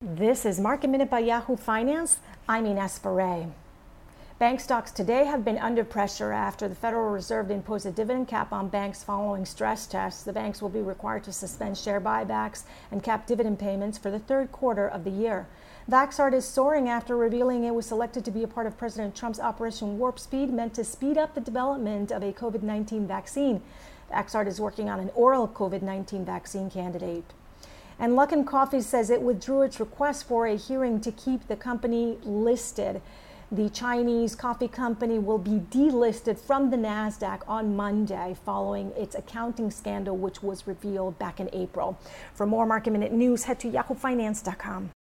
This is Market Minute by Yahoo Finance. I'm Ines Ferre. Bank stocks today have been under pressure after the Federal Reserve imposed a dividend cap on banks following stress tests. The banks will be required to suspend share buybacks and cap dividend payments for the third quarter of the year. Vaxart is soaring after revealing it was selected to be a part of President Trump's Operation Warp Speed, meant to speed up the development of a COVID 19 vaccine. Vaxart is working on an oral COVID 19 vaccine candidate. And Luckin Coffee says it withdrew its request for a hearing to keep the company listed. The Chinese coffee company will be delisted from the NASDAQ on Monday following its accounting scandal, which was revealed back in April. For more market minute news, head to yahoofinance.com.